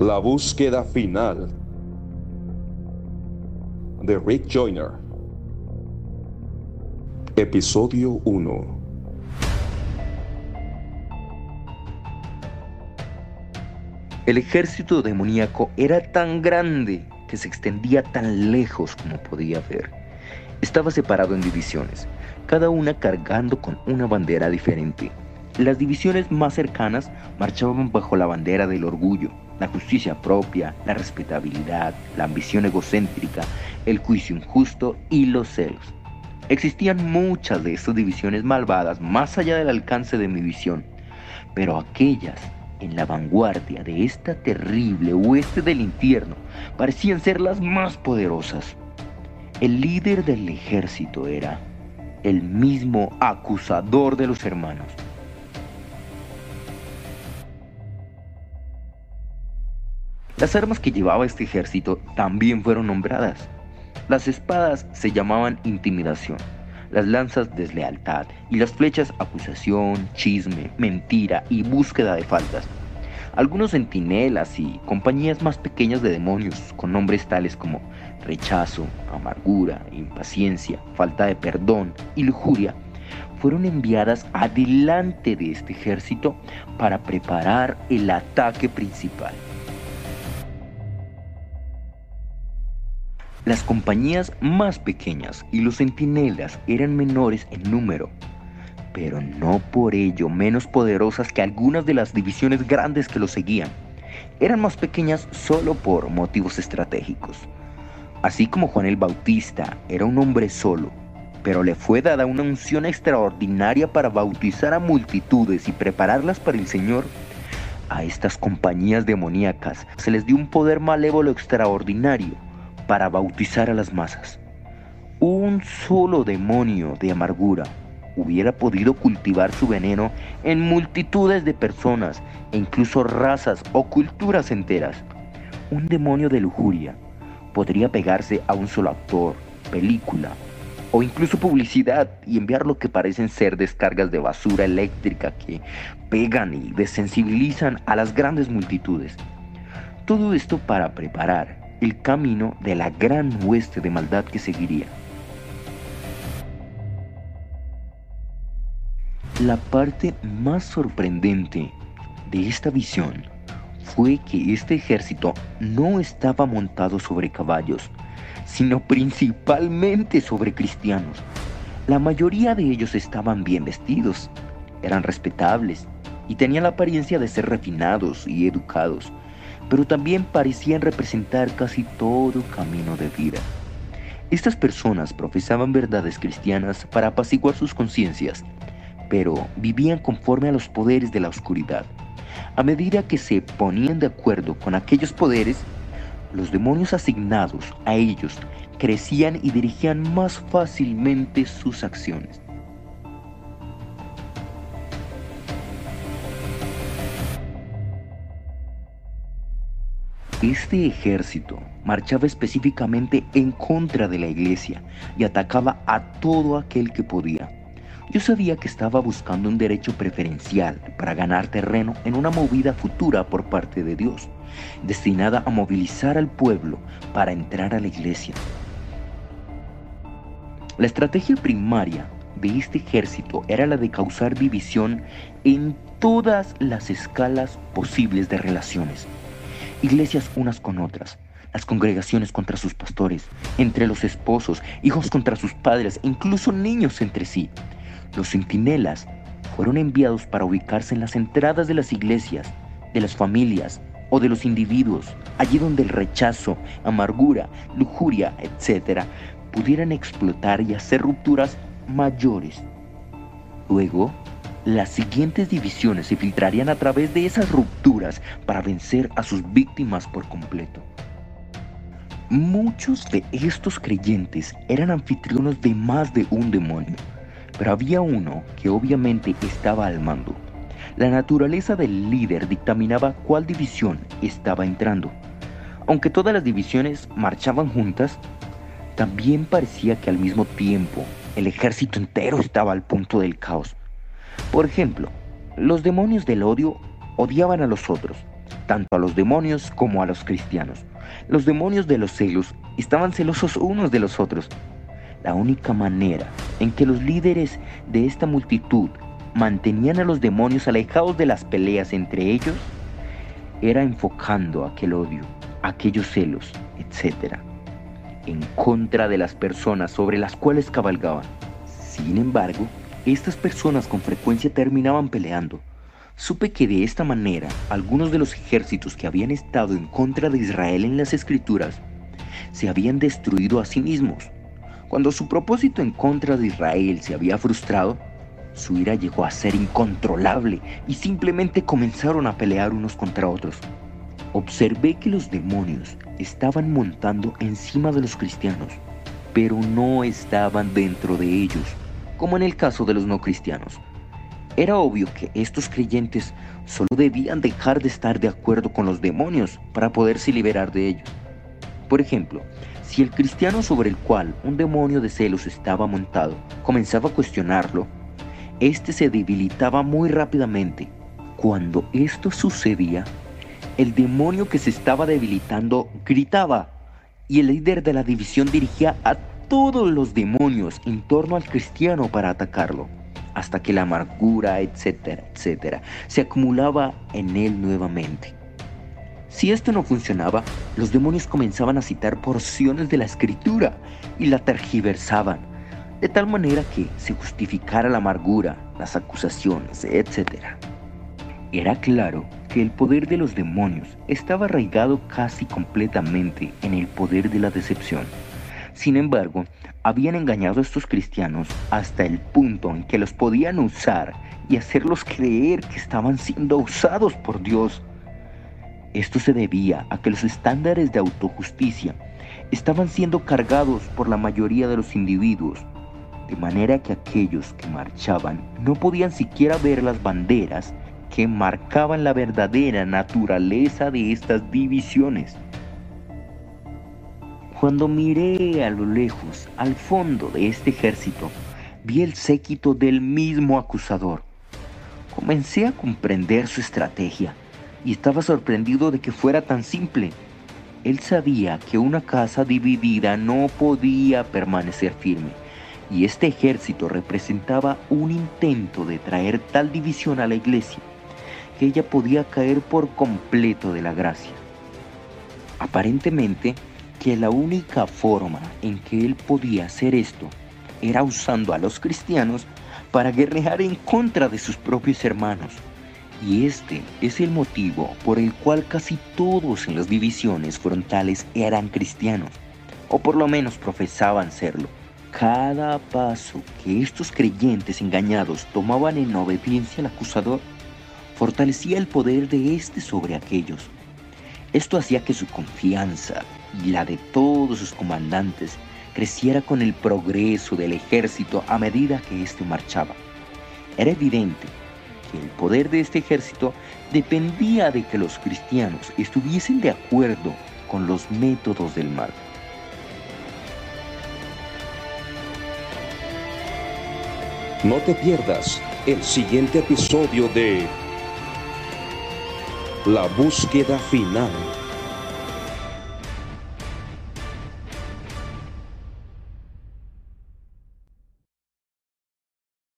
La búsqueda final de Rick Joyner. Episodio 1. El ejército demoníaco era tan grande que se extendía tan lejos como podía ver. Estaba separado en divisiones, cada una cargando con una bandera diferente. Las divisiones más cercanas marchaban bajo la bandera del orgullo, la justicia propia, la respetabilidad, la ambición egocéntrica, el juicio injusto y los celos. Existían muchas de estas divisiones malvadas más allá del alcance de mi visión, pero aquellas en la vanguardia de esta terrible oeste del infierno parecían ser las más poderosas. El líder del ejército era el mismo acusador de los hermanos. Las armas que llevaba este ejército también fueron nombradas. Las espadas se llamaban intimidación, las lanzas deslealtad y las flechas acusación, chisme, mentira y búsqueda de faltas. Algunos centinelas y compañías más pequeñas de demonios con nombres tales como rechazo, amargura, impaciencia, falta de perdón y lujuria fueron enviadas adelante de este ejército para preparar el ataque principal. Las compañías más pequeñas y los centinelas eran menores en número, pero no por ello menos poderosas que algunas de las divisiones grandes que los seguían. Eran más pequeñas solo por motivos estratégicos. Así como Juan el Bautista era un hombre solo, pero le fue dada una unción extraordinaria para bautizar a multitudes y prepararlas para el Señor, a estas compañías demoníacas se les dio un poder malévolo extraordinario para bautizar a las masas. Un solo demonio de amargura hubiera podido cultivar su veneno en multitudes de personas e incluso razas o culturas enteras. Un demonio de lujuria podría pegarse a un solo actor, película o incluso publicidad y enviar lo que parecen ser descargas de basura eléctrica que pegan y desensibilizan a las grandes multitudes. Todo esto para preparar el camino de la gran hueste de maldad que seguiría. La parte más sorprendente de esta visión fue que este ejército no estaba montado sobre caballos, sino principalmente sobre cristianos. La mayoría de ellos estaban bien vestidos, eran respetables y tenían la apariencia de ser refinados y educados pero también parecían representar casi todo camino de vida. Estas personas profesaban verdades cristianas para apaciguar sus conciencias, pero vivían conforme a los poderes de la oscuridad. A medida que se ponían de acuerdo con aquellos poderes, los demonios asignados a ellos crecían y dirigían más fácilmente sus acciones. Este ejército marchaba específicamente en contra de la iglesia y atacaba a todo aquel que podía. Yo sabía que estaba buscando un derecho preferencial para ganar terreno en una movida futura por parte de Dios, destinada a movilizar al pueblo para entrar a la iglesia. La estrategia primaria de este ejército era la de causar división en todas las escalas posibles de relaciones iglesias unas con otras, las congregaciones contra sus pastores, entre los esposos, hijos contra sus padres, incluso niños entre sí. Los centinelas fueron enviados para ubicarse en las entradas de las iglesias, de las familias o de los individuos, allí donde el rechazo, amargura, lujuria, etc., pudieran explotar y hacer rupturas mayores. Luego, las siguientes divisiones se filtrarían a través de esas rupturas para vencer a sus víctimas por completo. Muchos de estos creyentes eran anfitriones de más de un demonio, pero había uno que obviamente estaba al mando. La naturaleza del líder dictaminaba cuál división estaba entrando. Aunque todas las divisiones marchaban juntas, también parecía que al mismo tiempo el ejército entero estaba al punto del caos. Por ejemplo, los demonios del odio odiaban a los otros, tanto a los demonios como a los cristianos. Los demonios de los celos estaban celosos unos de los otros. La única manera en que los líderes de esta multitud mantenían a los demonios alejados de las peleas entre ellos era enfocando aquel odio, aquellos celos, etc., en contra de las personas sobre las cuales cabalgaban. Sin embargo, estas personas con frecuencia terminaban peleando. Supe que de esta manera algunos de los ejércitos que habían estado en contra de Israel en las escrituras se habían destruido a sí mismos. Cuando su propósito en contra de Israel se había frustrado, su ira llegó a ser incontrolable y simplemente comenzaron a pelear unos contra otros. Observé que los demonios estaban montando encima de los cristianos, pero no estaban dentro de ellos, como en el caso de los no cristianos. Era obvio que estos creyentes solo debían dejar de estar de acuerdo con los demonios para poderse liberar de ellos. Por ejemplo, si el cristiano sobre el cual un demonio de celos estaba montado comenzaba a cuestionarlo, éste se debilitaba muy rápidamente. Cuando esto sucedía, el demonio que se estaba debilitando gritaba y el líder de la división dirigía a todos los demonios en torno al cristiano para atacarlo, hasta que la amargura, etcétera, etcétera, se acumulaba en él nuevamente. Si esto no funcionaba, los demonios comenzaban a citar porciones de la escritura y la tergiversaban, de tal manera que se justificara la amargura, las acusaciones, etc. Era claro que el poder de los demonios estaba arraigado casi completamente en el poder de la decepción. Sin embargo, habían engañado a estos cristianos hasta el punto en que los podían usar y hacerlos creer que estaban siendo usados por Dios. Esto se debía a que los estándares de autojusticia estaban siendo cargados por la mayoría de los individuos de manera que aquellos que marchaban no podían siquiera ver las banderas que marcaban la verdadera naturaleza de estas divisiones. Cuando miré a lo lejos, al fondo de este ejército, vi el séquito del mismo acusador. Comencé a comprender su estrategia y estaba sorprendido de que fuera tan simple. Él sabía que una casa dividida no podía permanecer firme y este ejército representaba un intento de traer tal división a la iglesia que ella podía caer por completo de la gracia. Aparentemente que la única forma en que él podía hacer esto era usando a los cristianos para guerrear en contra de sus propios hermanos. Y este es el motivo por el cual casi todos en las divisiones frontales eran cristianos, o por lo menos profesaban serlo. Cada paso que estos creyentes engañados tomaban en obediencia al acusador fortalecía el poder de éste sobre aquellos. Esto hacía que su confianza y la de todos sus comandantes creciera con el progreso del ejército a medida que éste marchaba. Era evidente que el poder de este ejército dependía de que los cristianos estuviesen de acuerdo con los métodos del mal. No te pierdas el siguiente episodio de La búsqueda final.